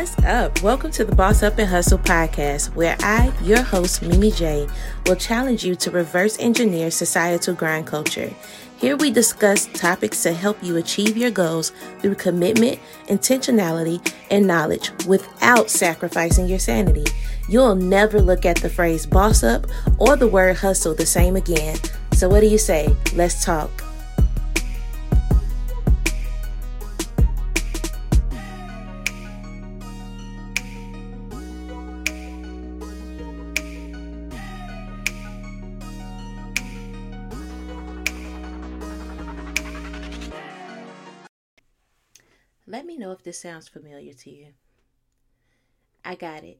What's up? Welcome to the Boss Up and Hustle podcast, where I, your host, Mimi J, will challenge you to reverse engineer societal grind culture. Here we discuss topics to help you achieve your goals through commitment, intentionality, and knowledge without sacrificing your sanity. You'll never look at the phrase boss up or the word hustle the same again. So, what do you say? Let's talk. Me know if this sounds familiar to you. I got it.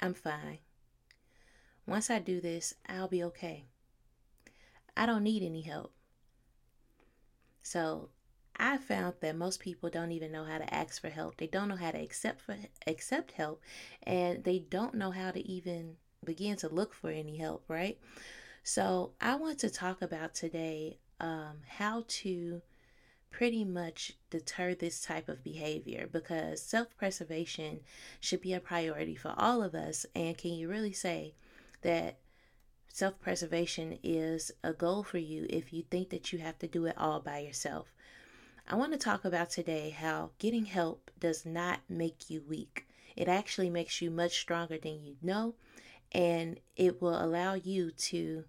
I'm fine. Once I do this, I'll be okay. I don't need any help. So, I found that most people don't even know how to ask for help. They don't know how to accept for accept help and they don't know how to even begin to look for any help, right? So, I want to talk about today um, how to pretty much deter this type of behavior because self preservation should be a priority for all of us. And can you really say that self preservation is a goal for you if you think that you have to do it all by yourself? I want to talk about today how getting help does not make you weak. It actually makes you much stronger than you know, and it will allow you to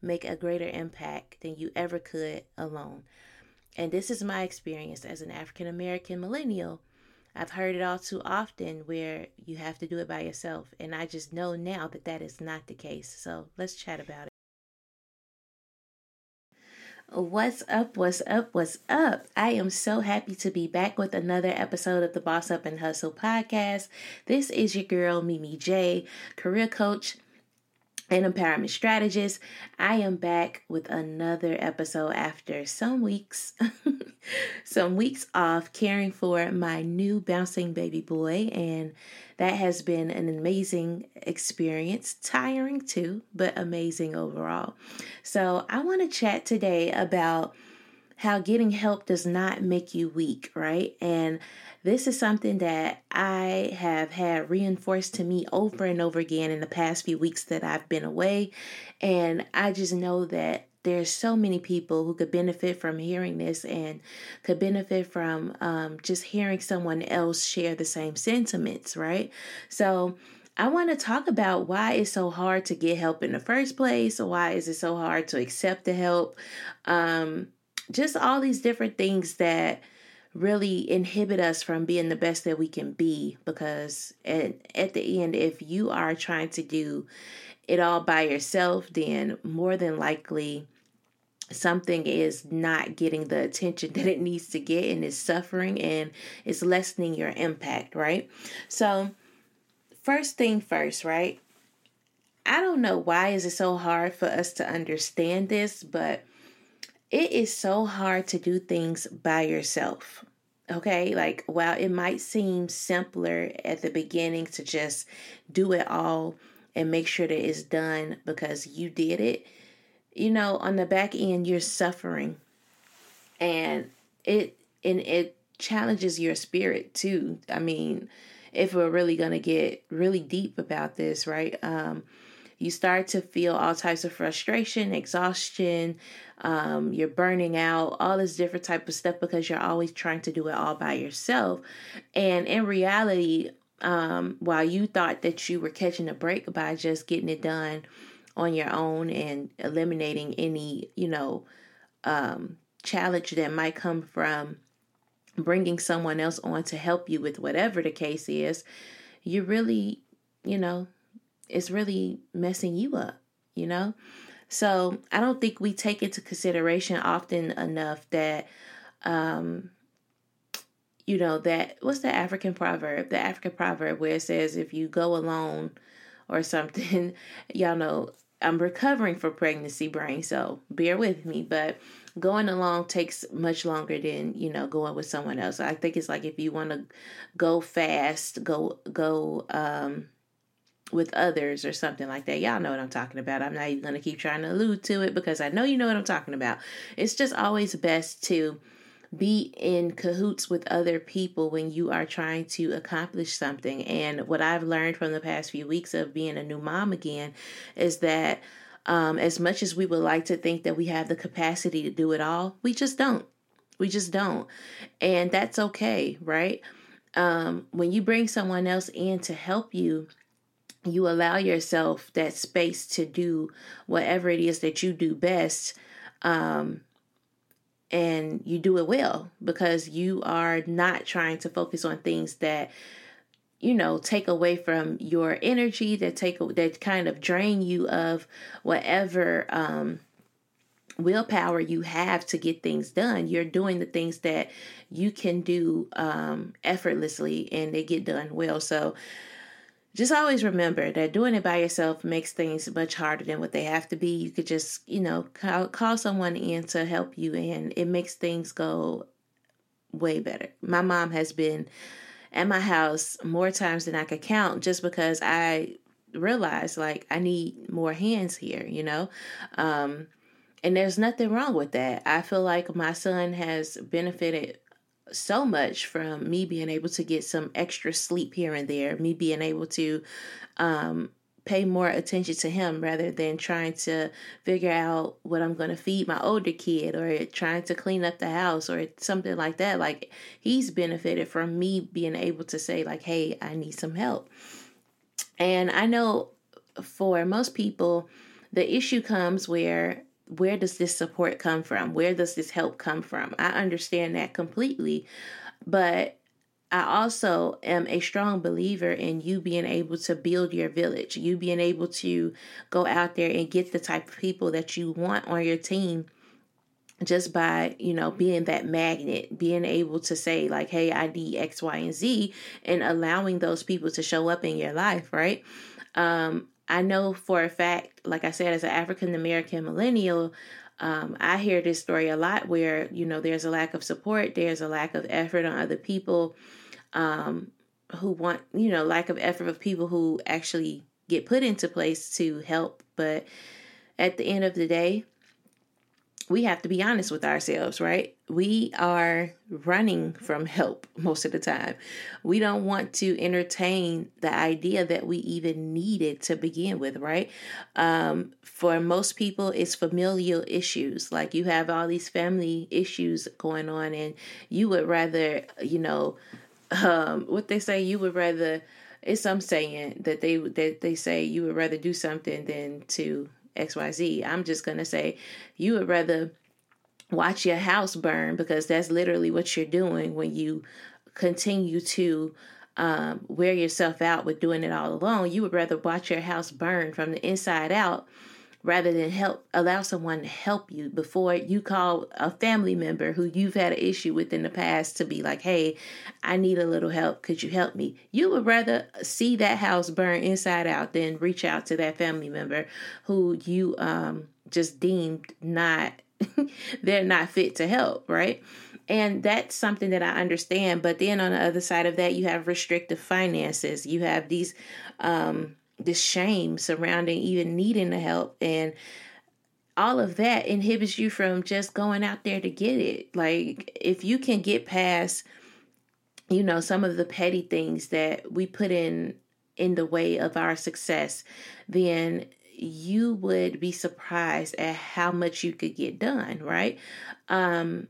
make a greater impact than you ever could alone. And this is my experience as an African American millennial. I've heard it all too often where you have to do it by yourself. And I just know now that that is not the case. So let's chat about it. What's up? What's up? What's up? I am so happy to be back with another episode of the Boss Up and Hustle podcast. This is your girl, Mimi J, career coach an empowerment strategist. I am back with another episode after some weeks, some weeks off caring for my new bouncing baby boy, and that has been an amazing experience, tiring too, but amazing overall. So, I want to chat today about how getting help does not make you weak, right? And this is something that I have had reinforced to me over and over again in the past few weeks that I've been away. And I just know that there's so many people who could benefit from hearing this and could benefit from um, just hearing someone else share the same sentiments, right? So, I want to talk about why it's so hard to get help in the first place. Why is it so hard to accept the help? Um, just all these different things that really inhibit us from being the best that we can be because at, at the end if you are trying to do it all by yourself then more than likely something is not getting the attention that it needs to get and is suffering and is lessening your impact right? So first thing first right? I don't know why is it so hard for us to understand this but it is so hard to do things by yourself. Okay, like while it might seem simpler at the beginning to just do it all and make sure that it's done because you did it, you know, on the back end you're suffering. And it and it challenges your spirit too. I mean, if we're really to get really deep about this, right? Um you start to feel all types of frustration, exhaustion, um, you're burning out, all this different type of stuff because you're always trying to do it all by yourself. And in reality, um, while you thought that you were catching a break by just getting it done on your own and eliminating any, you know, um, challenge that might come from bringing someone else on to help you with whatever the case is, you really, you know, it's really messing you up, you know? So I don't think we take into consideration often enough that, um, you know, that what's the African proverb? The African proverb where it says, if you go alone or something, y'all know I'm recovering from pregnancy brain, so bear with me. But going along takes much longer than you know going with someone else. I think it's like if you want to go fast, go go um with others or something like that. Y'all know what I'm talking about. I'm not even going to keep trying to allude to it because I know you know what I'm talking about. It's just always best to be in cahoots with other people when you are trying to accomplish something. And what I've learned from the past few weeks of being a new mom again is that um, as much as we would like to think that we have the capacity to do it all, we just don't. We just don't. And that's okay, right? Um, when you bring someone else in to help you, you allow yourself that space to do whatever it is that you do best. Um, and you do it well because you are not trying to focus on things that you know take away from your energy that take that kind of drain you of whatever um willpower you have to get things done you're doing the things that you can do um effortlessly and they get done well so just always remember that doing it by yourself makes things much harder than what they have to be. You could just, you know, call, call someone in to help you, and it makes things go way better. My mom has been at my house more times than I could count just because I realized like I need more hands here, you know? Um, and there's nothing wrong with that. I feel like my son has benefited so much from me being able to get some extra sleep here and there, me being able to um, pay more attention to him rather than trying to figure out what I'm going to feed my older kid or trying to clean up the house or something like that. Like he's benefited from me being able to say like, "Hey, I need some help." And I know for most people the issue comes where where does this support come from? Where does this help come from? I understand that completely. But I also am a strong believer in you being able to build your village, you being able to go out there and get the type of people that you want on your team just by you know being that magnet being able to say like hey i need x y and z and allowing those people to show up in your life right um I know for a fact, like I said, as an African American millennial, um, I hear this story a lot where, you know, there's a lack of support, there's a lack of effort on other people um, who want, you know, lack of effort of people who actually get put into place to help. But at the end of the day, we have to be honest with ourselves, right? We are running from help most of the time. We don't want to entertain the idea that we even need it to begin with, right? Um, for most people, it's familial issues. Like you have all these family issues going on, and you would rather, you know, um, what they say, you would rather. It's some saying that they that they say you would rather do something than to XYZ. I'm just going to say you would rather watch your house burn because that's literally what you're doing when you continue to um, wear yourself out with doing it all alone. You would rather watch your house burn from the inside out rather than help allow someone to help you before you call a family member who you've had an issue with in the past to be like hey i need a little help. Could you help me? You would rather see that house burn inside out than reach out to that family member who you um, just deemed not they're not fit to help right? And that's something that i understand but then on the other side of that you have restrictive finances. You have these um the shame surrounding even needing the help and all of that inhibits you from just going out there to get it. Like if you can get past you know some of the petty things that we put in in the way of our success then you would be surprised at how much you could get done right? Um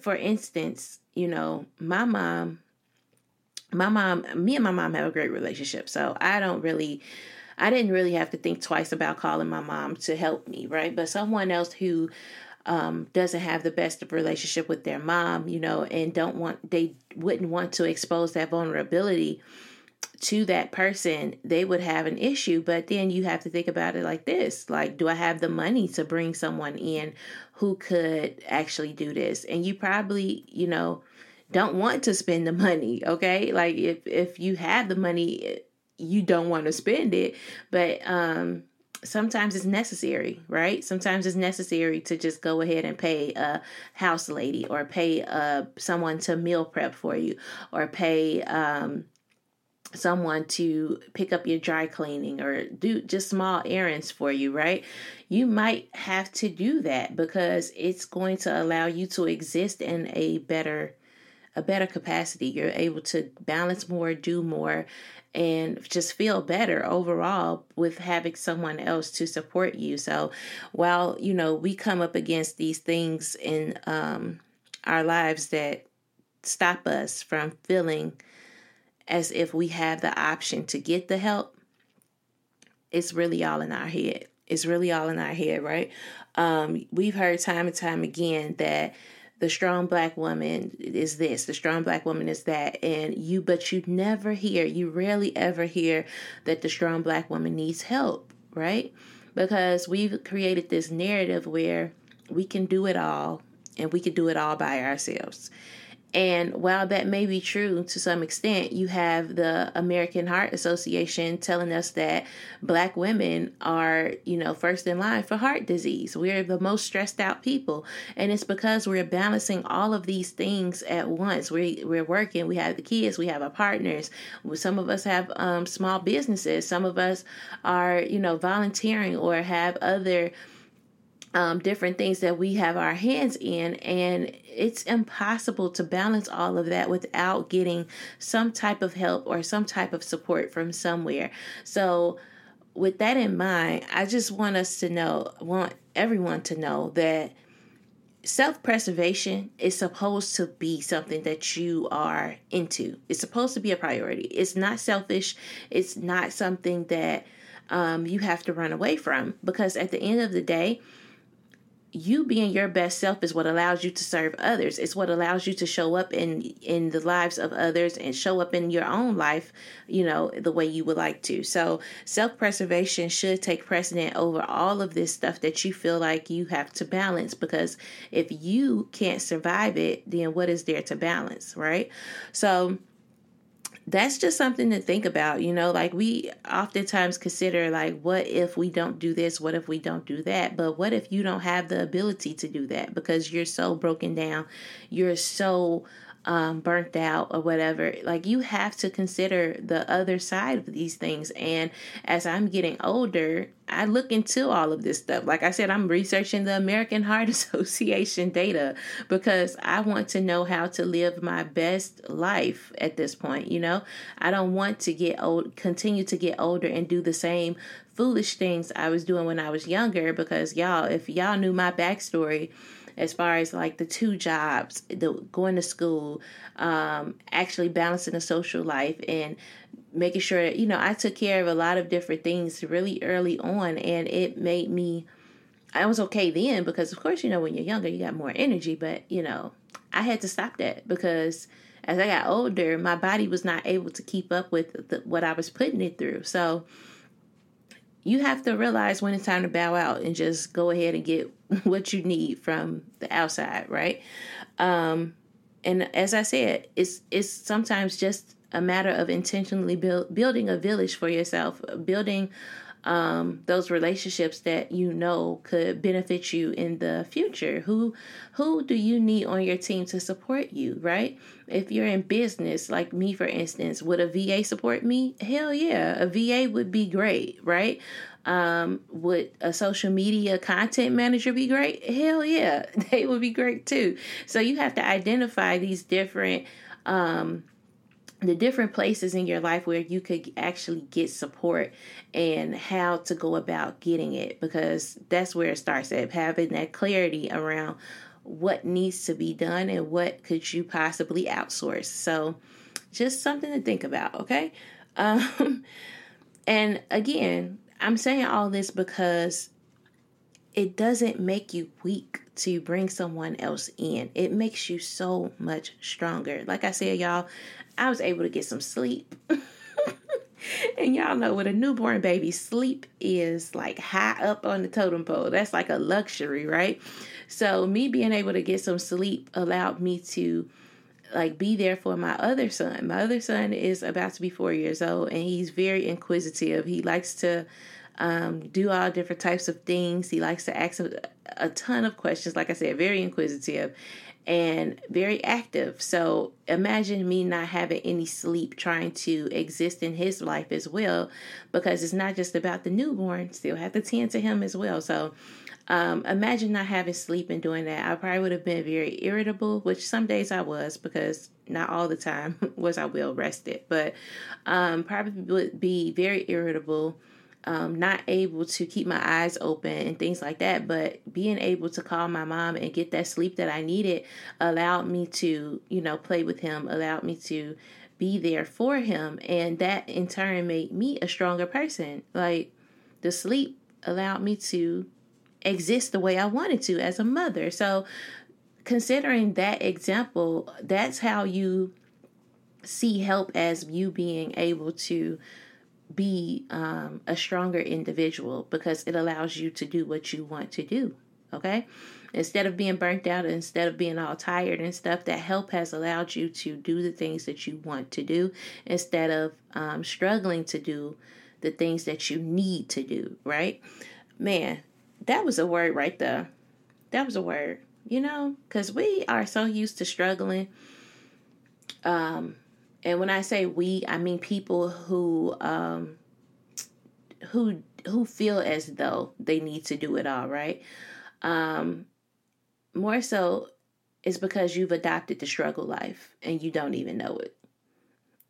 for instance you know my mom my mom, me and my mom have a great relationship. So I don't really, I didn't really have to think twice about calling my mom to help me, right? But someone else who um, doesn't have the best of relationship with their mom, you know, and don't want, they wouldn't want to expose that vulnerability to that person, they would have an issue. But then you have to think about it like this like, do I have the money to bring someone in who could actually do this? And you probably, you know, don't want to spend the money, okay? Like if if you have the money, you don't want to spend it, but um sometimes it's necessary, right? Sometimes it's necessary to just go ahead and pay a house lady or pay uh someone to meal prep for you or pay um someone to pick up your dry cleaning or do just small errands for you, right? You might have to do that because it's going to allow you to exist in a better a better capacity. You're able to balance more, do more, and just feel better overall with having someone else to support you. So while, you know, we come up against these things in um, our lives that stop us from feeling as if we have the option to get the help, it's really all in our head. It's really all in our head, right? Um, we've heard time and time again that the strong black woman is this, the strong black woman is that, and you, but you never hear, you rarely ever hear that the strong black woman needs help, right? Because we've created this narrative where we can do it all and we can do it all by ourselves. And while that may be true to some extent, you have the American Heart Association telling us that black women are, you know, first in line for heart disease. We're the most stressed out people. And it's because we're balancing all of these things at once. We, we're working, we have the kids, we have our partners. Some of us have um, small businesses. Some of us are, you know, volunteering or have other um, different things that we have our hands in, and it's impossible to balance all of that without getting some type of help or some type of support from somewhere. So, with that in mind, I just want us to know, want everyone to know that self preservation is supposed to be something that you are into. It's supposed to be a priority. It's not selfish. It's not something that um, you have to run away from because at the end of the day, you being your best self is what allows you to serve others. It's what allows you to show up in in the lives of others and show up in your own life you know the way you would like to. So self-preservation should take precedent over all of this stuff that you feel like you have to balance because if you can't survive it then what is there to balance right? So that's just something to think about you know like we oftentimes consider like what if we don't do this? What if we don't do that? But what if you don't have the ability to do that? Because you're so broken down. You're so um, burnt out or whatever. Like you have to consider the other side of these things. And as I'm getting older, I look into all of this stuff. Like I said, I'm researching the American Heart Association data because I want to know how to live my best life at this point. You know, I don't want to get old, continue to get older and do the same foolish things I was doing when I was younger because y'all, if y'all knew my backstory, as far as like the two jobs, the going to school, um, actually balancing a social life and making sure that, you know I took care of a lot of different things really early on, and it made me. I was okay then because of course you know when you're younger you got more energy, but you know I had to stop that because as I got older, my body was not able to keep up with the, what I was putting it through. So you have to realize when it's time to bow out and just go ahead and get what you need from the outside, right? Um, and as I said, it's it's sometimes just a matter of intentionally build, building a village for yourself, building um, those relationships that you know could benefit you in the future. Who who do you need on your team to support you, right? If you're in business, like me for instance, would a VA support me? Hell yeah, a VA would be great, right? Um, would a social media content manager be great? Hell yeah, they would be great too. So you have to identify these different um, the different places in your life where you could actually get support and how to go about getting it because that's where it starts at having that clarity around what needs to be done and what could you possibly outsource so just something to think about okay um, and again i'm saying all this because it doesn't make you weak to bring someone else in. It makes you so much stronger. Like I said, y'all, I was able to get some sleep. and y'all know with a newborn baby, sleep is like high up on the totem pole. That's like a luxury, right? So me being able to get some sleep allowed me to like be there for my other son. My other son is about to be four years old and he's very inquisitive. He likes to um, do all different types of things. He likes to ask a, a ton of questions. Like I said, very inquisitive. And very active. So imagine me not having any sleep trying to exist in his life as well, because it's not just about the newborn, still have to tend to him as well. So um, imagine not having sleep and doing that. I probably would have been very irritable, which some days I was because not all the time was I well rested, but um, probably would be very irritable um, not able to keep my eyes open and things like that. But being able to call my mom and get that sleep that I needed allowed me to, you know, play with him, allowed me to be there for him. And that in turn made me a stronger person. Like the sleep allowed me to exist the way I wanted to as a mother. So, considering that example, that's how you see help as you being able to be um, a stronger individual because it allows you to do what you want to do. Okay? Instead of being burnt out, instead of being all tired and stuff, that help has allowed you to do the things that you want to do instead of um, struggling to do the things that you need to do, right? Man, that was a word right there. That was a word, you know, because we are so used to struggling. Um, and when I say we, I mean people who um who who feel as though they need to do it all, right? Um more so it's because you've adopted the struggle life and you don't even know it.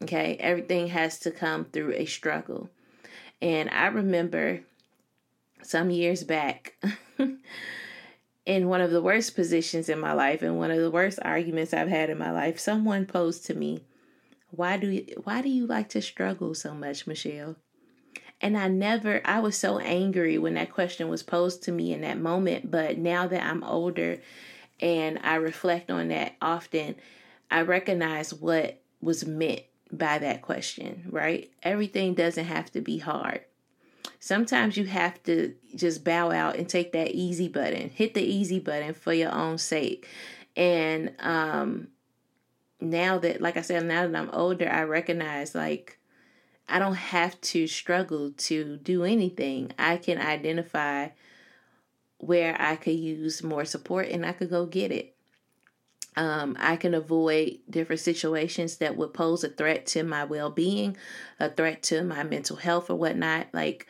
Okay? Everything has to come through a struggle. And I remember some years back in one of the worst positions in my life and one of the worst arguments I've had in my life, someone posed to me why do you why do you like to struggle so much, Michelle? And I never I was so angry when that question was posed to me in that moment, but now that I'm older and I reflect on that often, I recognize what was meant by that question, right? Everything doesn't have to be hard. Sometimes you have to just bow out and take that easy button, hit the easy button for your own sake. And um now that like I said, now that I'm older, I recognize like I don't have to struggle to do anything. I can identify where I could use more support and I could go get it. Um, I can avoid different situations that would pose a threat to my well being, a threat to my mental health or whatnot. Like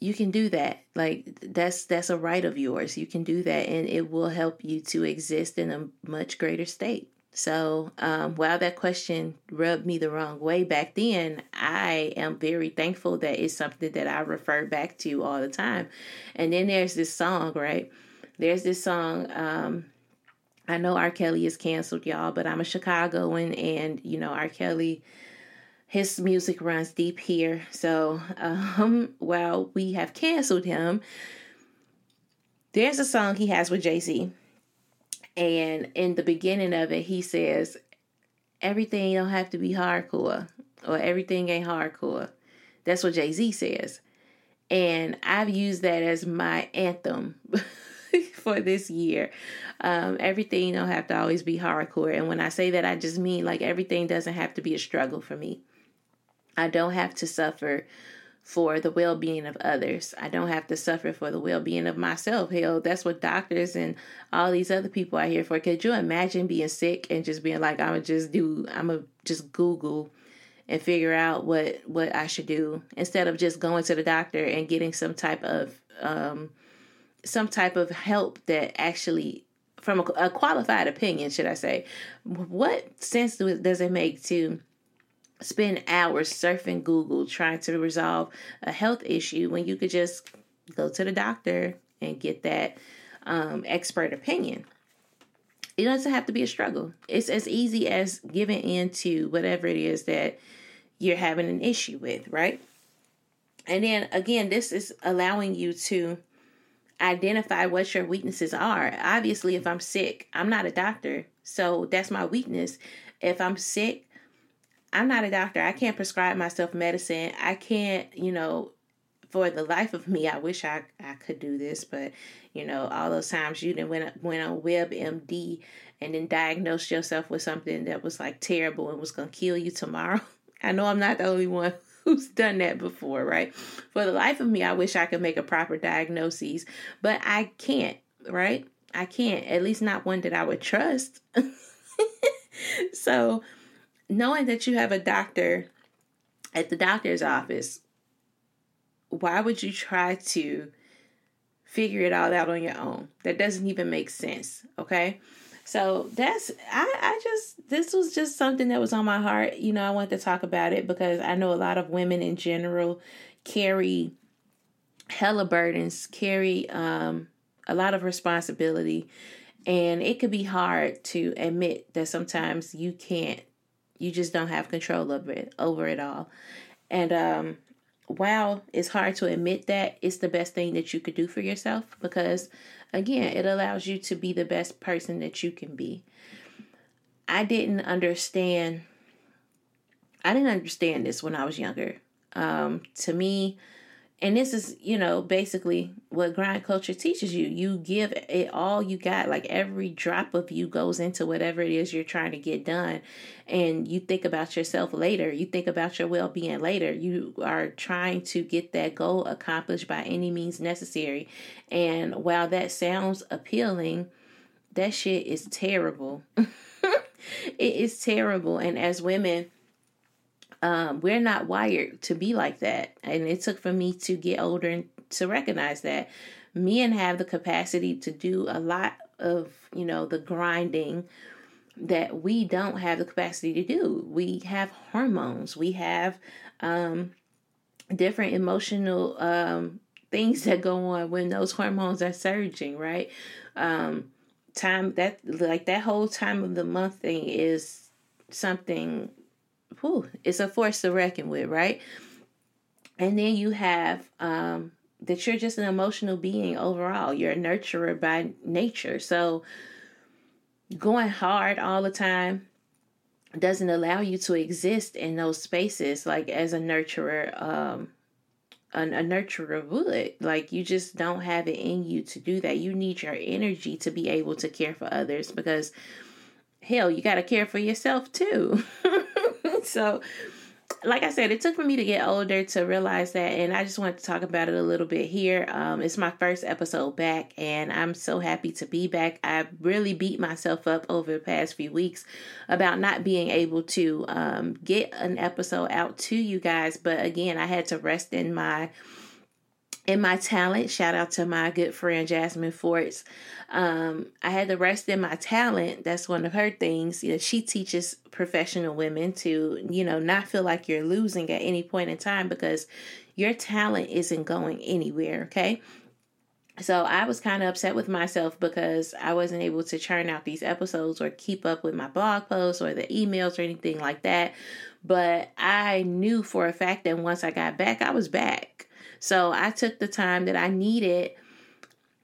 you can do that. Like that's that's a right of yours. You can do that and it will help you to exist in a much greater state. So um, while that question rubbed me the wrong way back then i am very thankful that it's something that i refer back to all the time. And then there's this song right? There's this song um, i know r. Kelly is canceled y'all but i'm a chicagoan and you know r. Kelly his music runs deep here. So um, while we have canceled him, there's a song he has with Jay Z. And in the beginning of it, he says, Everything don't have to be hardcore, or everything ain't hardcore. That's what Jay Z says. And I've used that as my anthem for this year. Um, everything don't have to always be hardcore. And when I say that, I just mean like everything doesn't have to be a struggle for me. I don't have to suffer for the well being of others. I don't have to suffer for the well being of myself. Hell, that's what doctors and all these other people are here for. Could you imagine being sick and just being like, I'm gonna just do, I'm gonna just Google and figure out what what I should do instead of just going to the doctor and getting some type of um, some type of help that actually from a, a qualified opinion, should I say? What sense does it make to spend hours surfing Google trying to resolve a health issue when you could just go to the doctor and get that um, expert opinion. It doesn't have to be a struggle. It's as easy as giving in to whatever it is that you're having an issue with, right? And then again, this is allowing you to identify what your weaknesses are. Obviously, if I'm sick, I'm not a doctor, so that's my weakness. If I'm sick, I'm not a doctor. I can't prescribe myself medicine. I can't, you know, for the life of me, I wish I, I could do this, but you know, all those times you didn't went went on WebMD and then diagnosed yourself with something that was like terrible and was gonna kill you tomorrow. I know I'm not the only one who's done that before, right? For the life of me, I wish I could make a proper diagnosis, but I can't, right? I can't, at least not one that I would trust. so, knowing that you have a doctor at the doctor's office, why would you try to figure it all out on your own? That doesn't even make sense, okay? So that's I I just this was just something that was on my heart. You know, I wanted to talk about it because I know a lot of women in general carry hella burdens, carry um a lot of responsibility, and it could be hard to admit that sometimes you can't you just don't have control over it over it all. And um while it's hard to admit that, it's the best thing that you could do for yourself because again, it allows you to be the best person that you can be. I didn't understand I didn't understand this when I was younger. Um, to me, and this is you know basically what grind culture teaches you. You give it all you got. Like every drop of you goes into whatever it is you're trying to get done. And you think about yourself later. You think about your well-being later. You are trying to get that goal accomplished by any means necessary. And while that sounds appealing that shit is terrible. It is terrible. And as women um, we're not wired to be like that. And it took for me to get older and to recognize that men have the capacity to do a lot of, you know, the grinding that we don't have the capacity to do. We have hormones, we have um, different emotional um, things that go on when those hormones are surging, right? Um, time that like that whole time of the month thing is something whew, it's a force to reckon with, right? And then you have um, that you're just an emotional being overall. You're a nurturer by nature. So going hard all the time doesn't allow you to exist in those spaces like as a nurturer um a, a nurturer would like you just don't have it in you to do that you need your energy to be able to care for others because hell you got to care for yourself too so like I said, it took for me to get older to realize that, and I just wanted to talk about it a little bit here. Um, it's my first episode back, and I'm so happy to be back. I really beat myself up over the past few weeks about not being able to um, get an episode out to you guys, but again, I had to rest in my in my talent. Shout out to my good friend Jasmine Forts. Um, I had to rest in my talent. That's one of her things. You know, she teaches professional women to, you know, not feel like you're losing at any point in time because your talent isn't going anywhere. Okay. So I was kind of upset with myself because I wasn't able to churn out these episodes or keep up with my blog posts or the emails or anything like that. But I knew for a fact that once I got back, I was back. So I took the time that I needed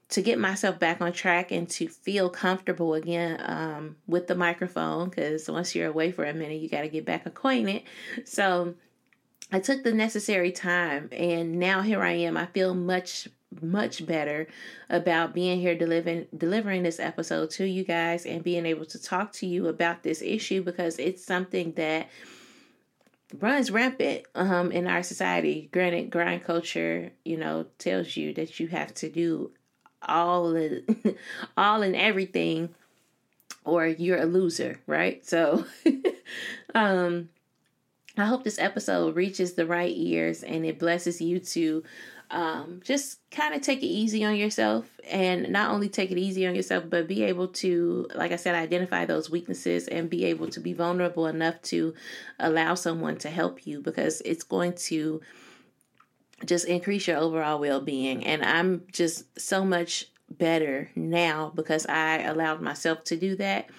to get myself back on track and to feel comfortable again um, with the microphone because once you're away for a minute, you got to get back acquainted. So I took the necessary time, and now here I am. I feel much much better about being here delivering delivering this episode to you guys and being able to talk to you about this issue because it's something that runs rampant um, in our society. Granted, grind culture, you know, tells you that you have to do all the, all and everything, or you're a loser, right? So, um, I hope this episode reaches the right ears and it blesses you to um, just kind of take it easy on yourself and not only take it easy on yourself, but be able to, like I said, identify those weaknesses and be able to be vulnerable enough to allow someone to help you because it's going to just increase your overall well being. And I'm just so much better now because I allowed myself to do that.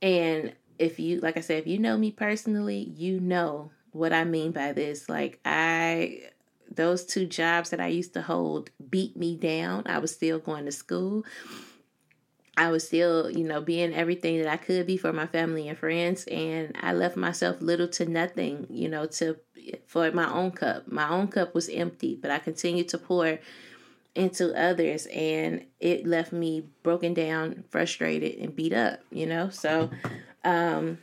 And if you, like I said, if you know me personally, you know what I mean by this. Like, I those two jobs that I used to hold beat me down. I was still going to school. I was still, you know, being everything that I could be for my family and friends, and I left myself little to nothing, you know, to for my own cup. My own cup was empty, but I continued to pour into others, and it left me broken down, frustrated, and beat up. You know, so um,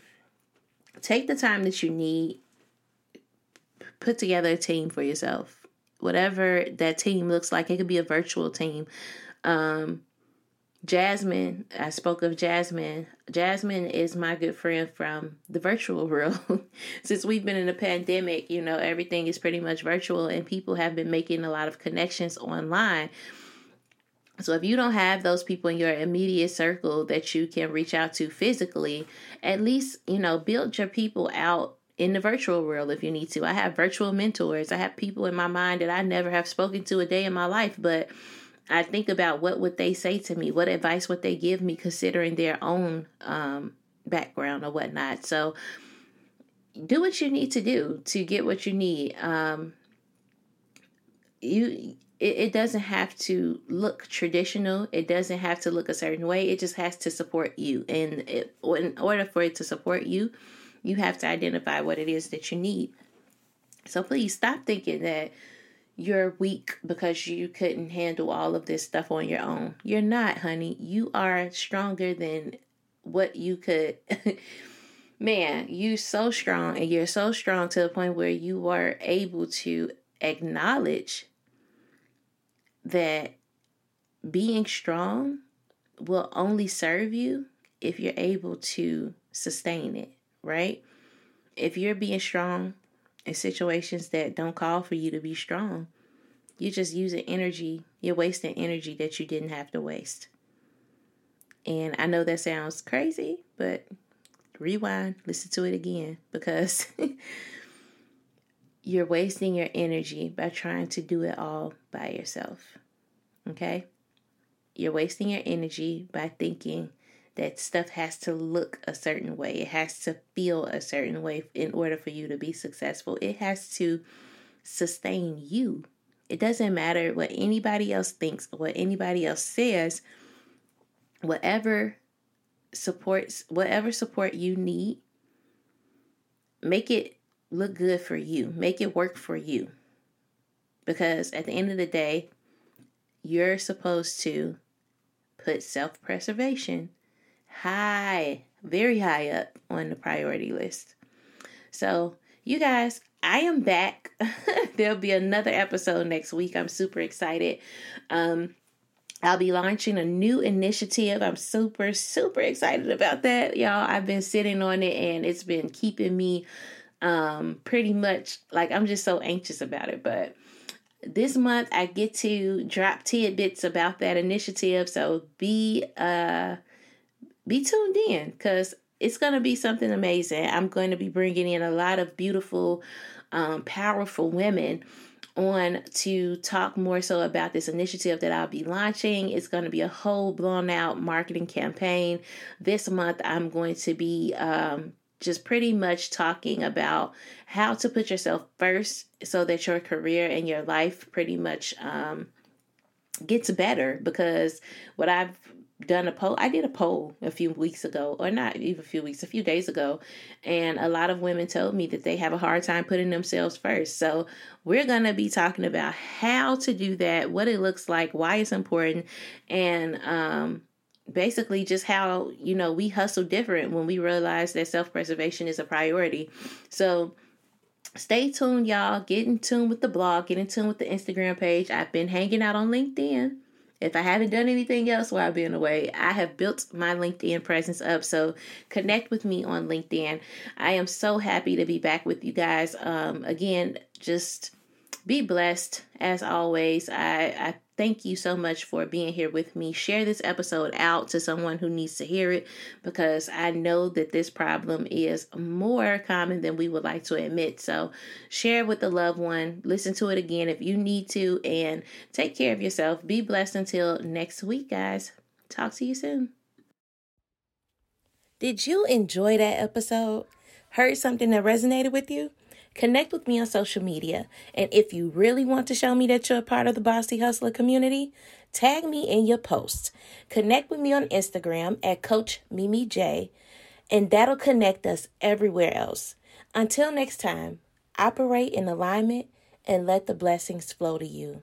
take the time that you need. Put together a team for yourself whatever that team looks like. It could be a virtual team. Um, Jasmine, I spoke of Jasmine. Jasmine is my good friend from the virtual world. Since we've been in a pandemic, you know, everything is pretty much virtual and people have been making a lot of connections online. So if you don't have those people in your immediate circle that you can reach out to physically, at least, you know, build your people out in the virtual world if you need to. I have virtual mentors. I have people in my mind that I never have spoken to a day in my life, but I think about what would they say to me, what advice would they give me, considering their own um, background or whatnot. So, do what you need to do to get what you need. Um, you, it, it doesn't have to look traditional. It doesn't have to look a certain way. It just has to support you. And it, in order for it to support you, you have to identify what it is that you need. So please stop thinking that you're weak because you couldn't handle all of this stuff on your own. You're not, honey. You are stronger than what you could. Man, you're so strong, and you're so strong to the point where you are able to acknowledge that being strong will only serve you if you're able to sustain it, right? If you're being strong in situations that don't call for you to be strong. You're just using energy, you're wasting energy that you didn't have to waste. And I know that sounds crazy, but rewind, listen to it again because you're wasting your energy by trying to do it all by yourself. Okay? You're wasting your energy by thinking that stuff has to look a certain way. It has to feel a certain way in order for you to be successful. It has to sustain you. It doesn't matter what anybody else thinks, or what anybody else says. Whatever supports whatever support you need, make it look good for you. Make it work for you. Because at the end of the day, you're supposed to put self-preservation high, very high up on the priority list. So, you guys, I am back. There'll be another episode next week. I'm super excited. Um, I'll be launching a new initiative. I'm super, super excited about that, y'all. I've been sitting on it and it's been keeping me um pretty much like I'm just so anxious about it. But this month I get to drop tidbits about that initiative. So be uh be tuned in because it's going to be something amazing. I'm going to be bringing in a lot of beautiful, um, powerful women on to talk more so about this initiative that I'll be launching. It's going to be a whole blown out marketing campaign. This month, I'm going to be um, just pretty much talking about how to put yourself first so that your career and your life pretty much um, gets better because what I've done a poll. I did a poll a few weeks ago, or not even a few weeks, a few days ago, and a lot of women told me that they have a hard time putting themselves first. So, we're going to be talking about how to do that, what it looks like, why it's important, and um, basically just how, you know, we hustle different when we realize that self preservation is a priority. So, stay tuned, y'all. Get in tune with the blog, get in tune with the Instagram page. I've been hanging out on LinkedIn. If I haven't done anything else while I've been away, I have built my LinkedIn presence up. So connect with me on LinkedIn. I am so happy to be back with you guys. Um, again, just be blessed as always. I, I thank you so much for being here with me. Share this episode out to someone who needs to hear it because I know that this problem is more common than we would like to admit. So, share with a loved one, listen to it again if you need to, and take care of yourself. Be blessed until next week, guys. Talk to you soon. Did you enjoy that episode? Heard something that resonated with you? Connect with me on social media. And if you really want to show me that you're a part of the Bossy Hustler community, tag me in your posts. Connect with me on Instagram at Coach Mimi J, and that'll connect us everywhere else. Until next time, operate in alignment and let the blessings flow to you.